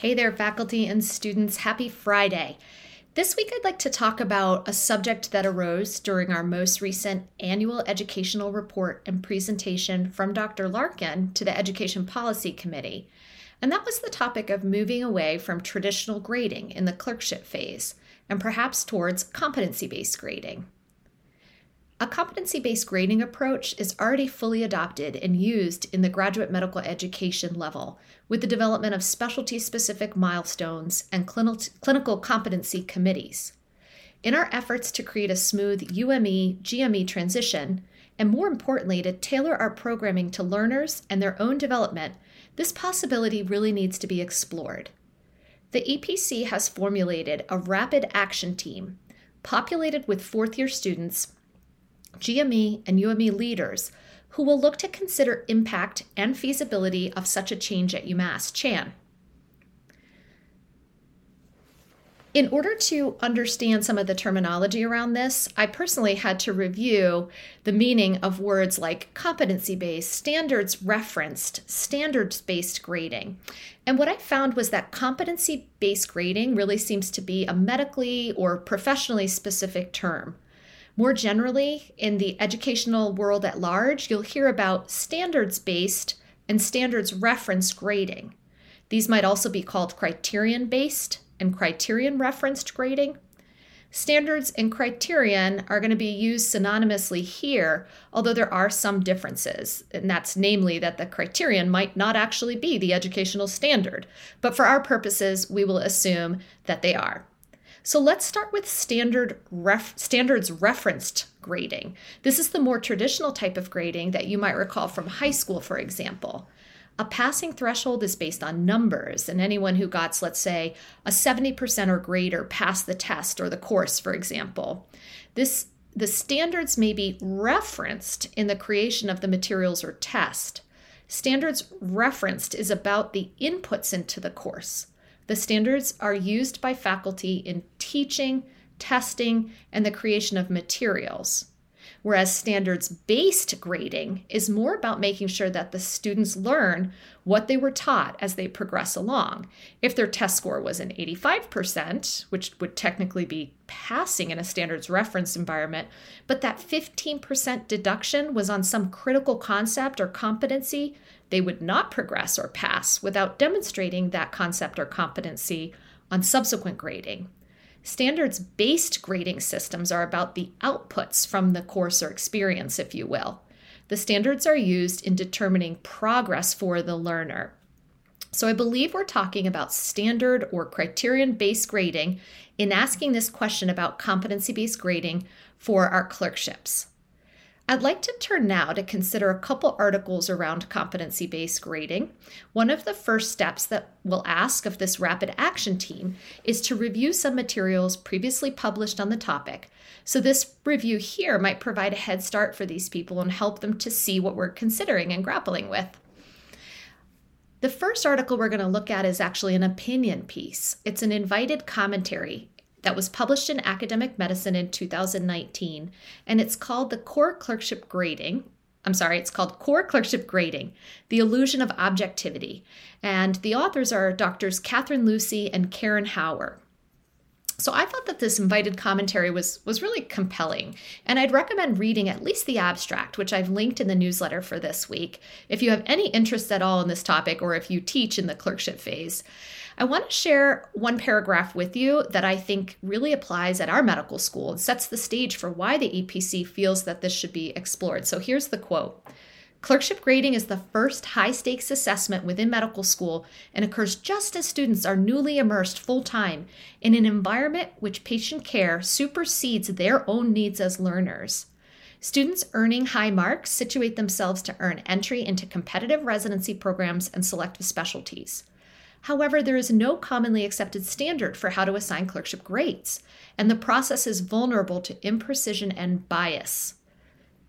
Hey there, faculty and students. Happy Friday. This week, I'd like to talk about a subject that arose during our most recent annual educational report and presentation from Dr. Larkin to the Education Policy Committee. And that was the topic of moving away from traditional grading in the clerkship phase and perhaps towards competency based grading. A competency based grading approach is already fully adopted and used in the graduate medical education level with the development of specialty specific milestones and clinical competency committees. In our efforts to create a smooth UME GME transition, and more importantly, to tailor our programming to learners and their own development, this possibility really needs to be explored. The EPC has formulated a rapid action team populated with fourth year students GME, and UME leaders who will look to consider impact and feasibility of such a change at UMass Chan. In order to understand some of the terminology around this, I personally had to review the meaning of words like competency based, standards referenced, standards based grading. And what I found was that competency based grading really seems to be a medically or professionally specific term. More generally, in the educational world at large, you'll hear about standards based and standards referenced grading. These might also be called criterion based and criterion referenced grading. Standards and criterion are going to be used synonymously here, although there are some differences. And that's namely that the criterion might not actually be the educational standard. But for our purposes, we will assume that they are. So let's start with standard ref- standards referenced grading. This is the more traditional type of grading that you might recall from high school, for example. A passing threshold is based on numbers, and anyone who got, let's say, a 70% or greater passed the test or the course, for example. This the standards may be referenced in the creation of the materials or test. Standards referenced is about the inputs into the course. The standards are used by faculty in teaching, testing, and the creation of materials. Whereas standards based grading is more about making sure that the students learn what they were taught as they progress along. If their test score was an 85%, which would technically be passing in a standards reference environment, but that 15% deduction was on some critical concept or competency, they would not progress or pass without demonstrating that concept or competency on subsequent grading. Standards based grading systems are about the outputs from the course or experience, if you will. The standards are used in determining progress for the learner. So I believe we're talking about standard or criterion based grading in asking this question about competency based grading for our clerkships. I'd like to turn now to consider a couple articles around competency based grading. One of the first steps that we'll ask of this rapid action team is to review some materials previously published on the topic. So, this review here might provide a head start for these people and help them to see what we're considering and grappling with. The first article we're going to look at is actually an opinion piece. It's an invited commentary that was published in Academic Medicine in 2019, and it's called the Core Clerkship Grading. I'm sorry, it's called Core Clerkship Grading The Illusion of Objectivity. And the authors are doctors Catherine Lucey and Karen Hauer. So I thought that this invited commentary was was really compelling, and I'd recommend reading at least the abstract, which I've linked in the newsletter for this week, if you have any interest at all in this topic or if you teach in the clerkship phase. I want to share one paragraph with you that I think really applies at our medical school and sets the stage for why the EPC feels that this should be explored. So here's the quote. Clerkship grading is the first high stakes assessment within medical school and occurs just as students are newly immersed full time in an environment which patient care supersedes their own needs as learners. Students earning high marks situate themselves to earn entry into competitive residency programs and selective specialties. However, there is no commonly accepted standard for how to assign clerkship grades, and the process is vulnerable to imprecision and bias.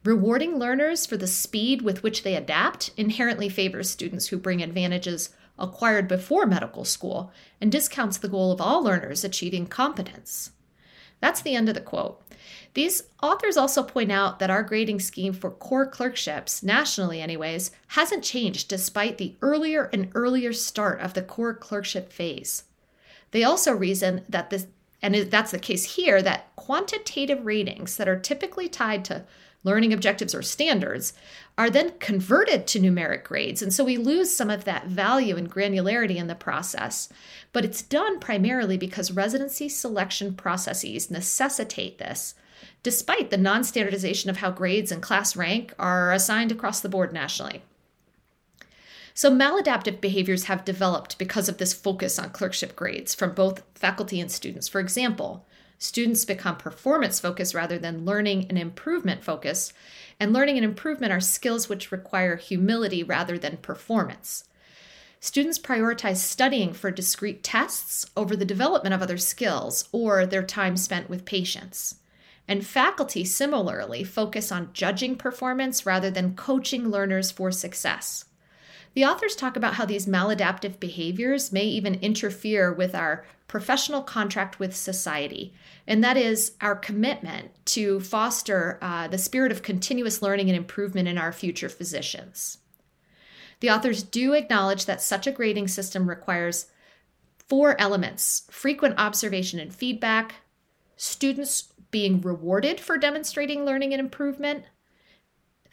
Rewarding learners for the speed with which they adapt inherently favors students who bring advantages acquired before medical school and discounts the goal of all learners achieving competence. That's the end of the quote. These authors also point out that our grading scheme for core clerkships, nationally anyways, hasn't changed despite the earlier and earlier start of the core clerkship phase. They also reason that this, and that's the case here, that quantitative ratings that are typically tied to learning objectives or standards are then converted to numeric grades. And so we lose some of that value and granularity in the process. But it's done primarily because residency selection processes necessitate this, despite the non standardization of how grades and class rank are assigned across the board nationally. So, maladaptive behaviors have developed because of this focus on clerkship grades from both faculty and students. For example, students become performance focused rather than learning and improvement focused. And learning and improvement are skills which require humility rather than performance. Students prioritize studying for discrete tests over the development of other skills or their time spent with patients. And faculty similarly focus on judging performance rather than coaching learners for success. The authors talk about how these maladaptive behaviors may even interfere with our professional contract with society, and that is our commitment to foster uh, the spirit of continuous learning and improvement in our future physicians. The authors do acknowledge that such a grading system requires four elements frequent observation and feedback, students being rewarded for demonstrating learning and improvement,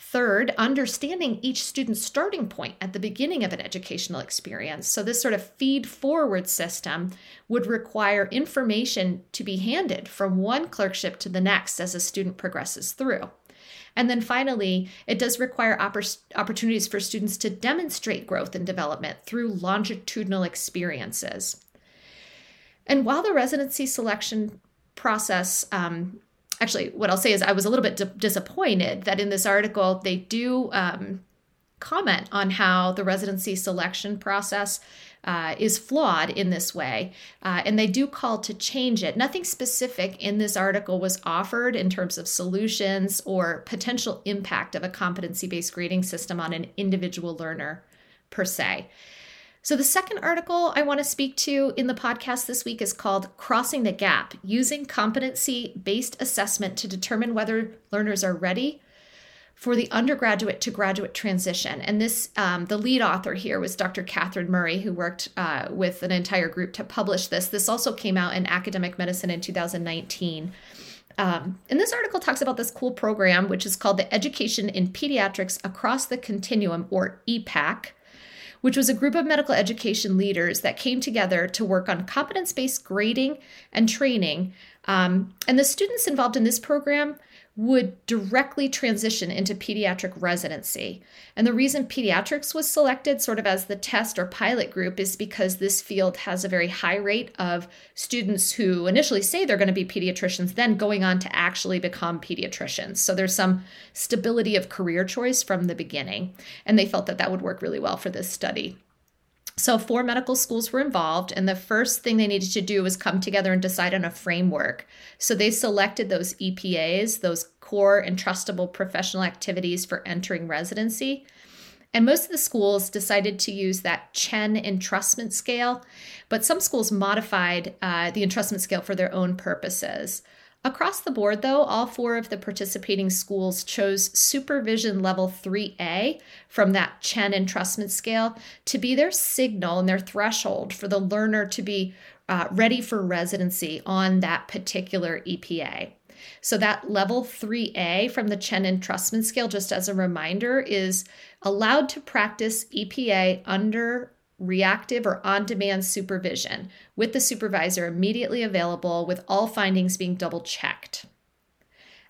Third, understanding each student's starting point at the beginning of an educational experience. So, this sort of feed forward system would require information to be handed from one clerkship to the next as a student progresses through. And then finally, it does require oppor- opportunities for students to demonstrate growth and development through longitudinal experiences. And while the residency selection process um, actually, what I'll say is I was a little bit disappointed that in this article they do um, comment on how the residency selection process uh, is flawed in this way, uh, and they do call to change it. Nothing specific in this article was offered in terms of solutions or potential impact of a competency based grading system on an individual learner per se. So, the second article I want to speak to in the podcast this week is called Crossing the Gap Using Competency Based Assessment to Determine Whether Learners Are Ready for the Undergraduate to Graduate Transition. And this, um, the lead author here was Dr. Catherine Murray, who worked uh, with an entire group to publish this. This also came out in Academic Medicine in 2019. Um, and this article talks about this cool program, which is called the Education in Pediatrics Across the Continuum, or EPAC which was a group of medical education leaders that came together to work on competence based grading and training. Um, and the students involved in this program would directly transition into pediatric residency. And the reason pediatrics was selected, sort of as the test or pilot group, is because this field has a very high rate of students who initially say they're going to be pediatricians, then going on to actually become pediatricians. So there's some stability of career choice from the beginning. And they felt that that would work really well for this study. So, four medical schools were involved, and the first thing they needed to do was come together and decide on a framework. So, they selected those EPAs, those core entrustable professional activities for entering residency. And most of the schools decided to use that Chen entrustment scale, but some schools modified uh, the entrustment scale for their own purposes. Across the board, though, all four of the participating schools chose supervision level 3A from that Chen entrustment scale to be their signal and their threshold for the learner to be uh, ready for residency on that particular EPA. So, that level 3A from the Chen entrustment scale, just as a reminder, is allowed to practice EPA under reactive or on demand supervision with the supervisor immediately available, with all findings being double checked.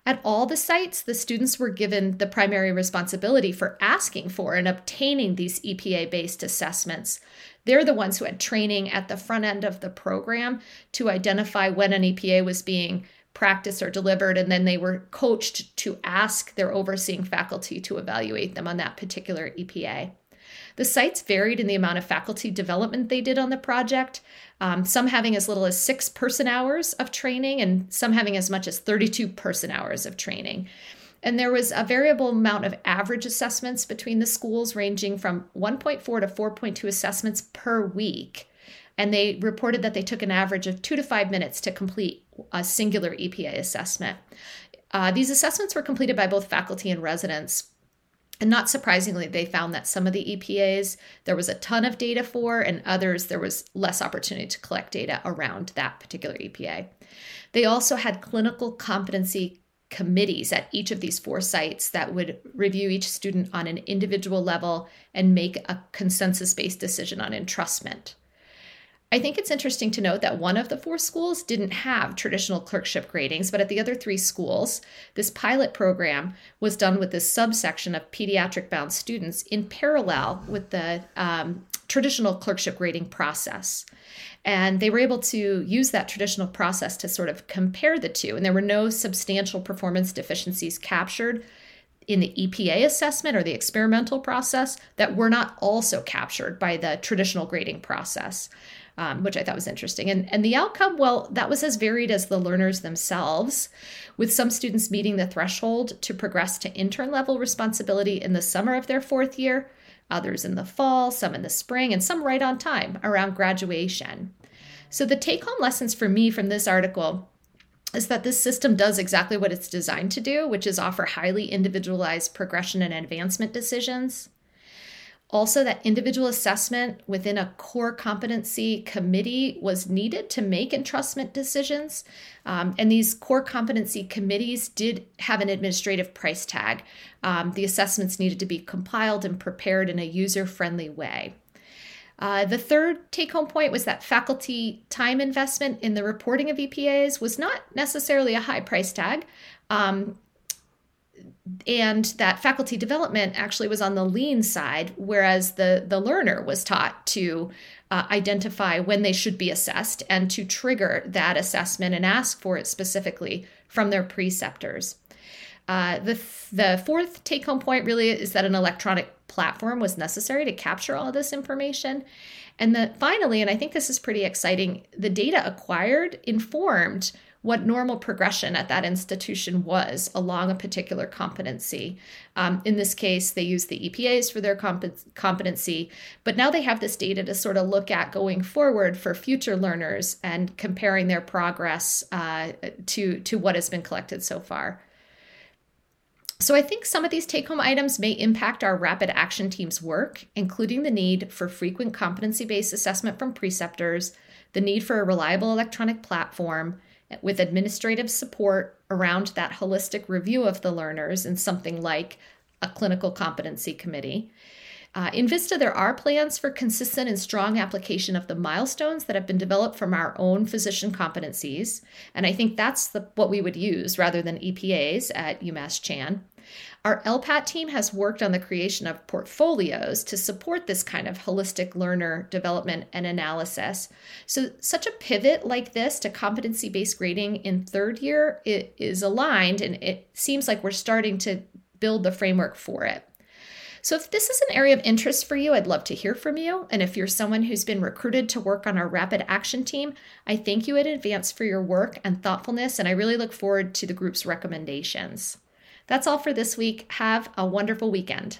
At all the sites, the students were given the primary responsibility for asking for and obtaining these EPA based assessments. They're the ones who had training at the front end of the program to identify when an EPA was being practiced or delivered, and then they were coached to ask their overseeing faculty to evaluate them on that particular EPA. The sites varied in the amount of faculty development they did on the project, um, some having as little as six person hours of training, and some having as much as 32 person hours of training. And there was a variable amount of average assessments between the schools, ranging from 1.4 to 4.2 assessments per week. and they reported that they took an average of two to five minutes to complete a singular EPA assessment. Uh, these assessments were completed by both faculty and residents. And not surprisingly, they found that some of the EPAs there was a ton of data for, and others there was less opportunity to collect data around that particular EPA. They also had clinical competency committees at each of these four sites that would review each student on an individual level and make a consensus based decision on entrustment. I think it's interesting to note that one of the four schools didn't have traditional clerkship gradings, but at the other three schools, this pilot program was done with this subsection of pediatric bound students in parallel with the um, traditional clerkship grading process. And they were able to use that traditional process to sort of compare the two. And there were no substantial performance deficiencies captured in the EPA assessment or the experimental process that were not also captured by the traditional grading process um, which I thought was interesting. And, and the outcome, well, that was as varied as the learners themselves, with some students meeting the threshold to progress to intern level responsibility in the summer of their fourth year, others in the fall, some in the spring, and some right on time around graduation. So, the take home lessons for me from this article is that this system does exactly what it's designed to do, which is offer highly individualized progression and advancement decisions. Also, that individual assessment within a core competency committee was needed to make entrustment decisions. Um, and these core competency committees did have an administrative price tag. Um, the assessments needed to be compiled and prepared in a user friendly way. Uh, the third take home point was that faculty time investment in the reporting of EPAs was not necessarily a high price tag. Um, and that faculty development actually was on the lean side, whereas the, the learner was taught to uh, identify when they should be assessed and to trigger that assessment and ask for it specifically from their preceptors. Uh, the, the fourth take home point really is that an electronic platform was necessary to capture all this information. And that finally, and I think this is pretty exciting, the data acquired informed what normal progression at that institution was along a particular competency. Um, in this case, they use the EPAs for their comp- competency, but now they have this data to sort of look at going forward for future learners and comparing their progress uh, to, to what has been collected so far. So, I think some of these take home items may impact our rapid action team's work, including the need for frequent competency based assessment from preceptors, the need for a reliable electronic platform, with administrative support around that holistic review of the learners in something like a clinical competency committee. Uh, in VISTA, there are plans for consistent and strong application of the milestones that have been developed from our own physician competencies. And I think that's the, what we would use rather than EPAs at UMass Chan. Our LPAT team has worked on the creation of portfolios to support this kind of holistic learner development and analysis. So, such a pivot like this to competency based grading in third year is aligned, and it seems like we're starting to build the framework for it. So, if this is an area of interest for you, I'd love to hear from you. And if you're someone who's been recruited to work on our rapid action team, I thank you in advance for your work and thoughtfulness, and I really look forward to the group's recommendations. That's all for this week. Have a wonderful weekend.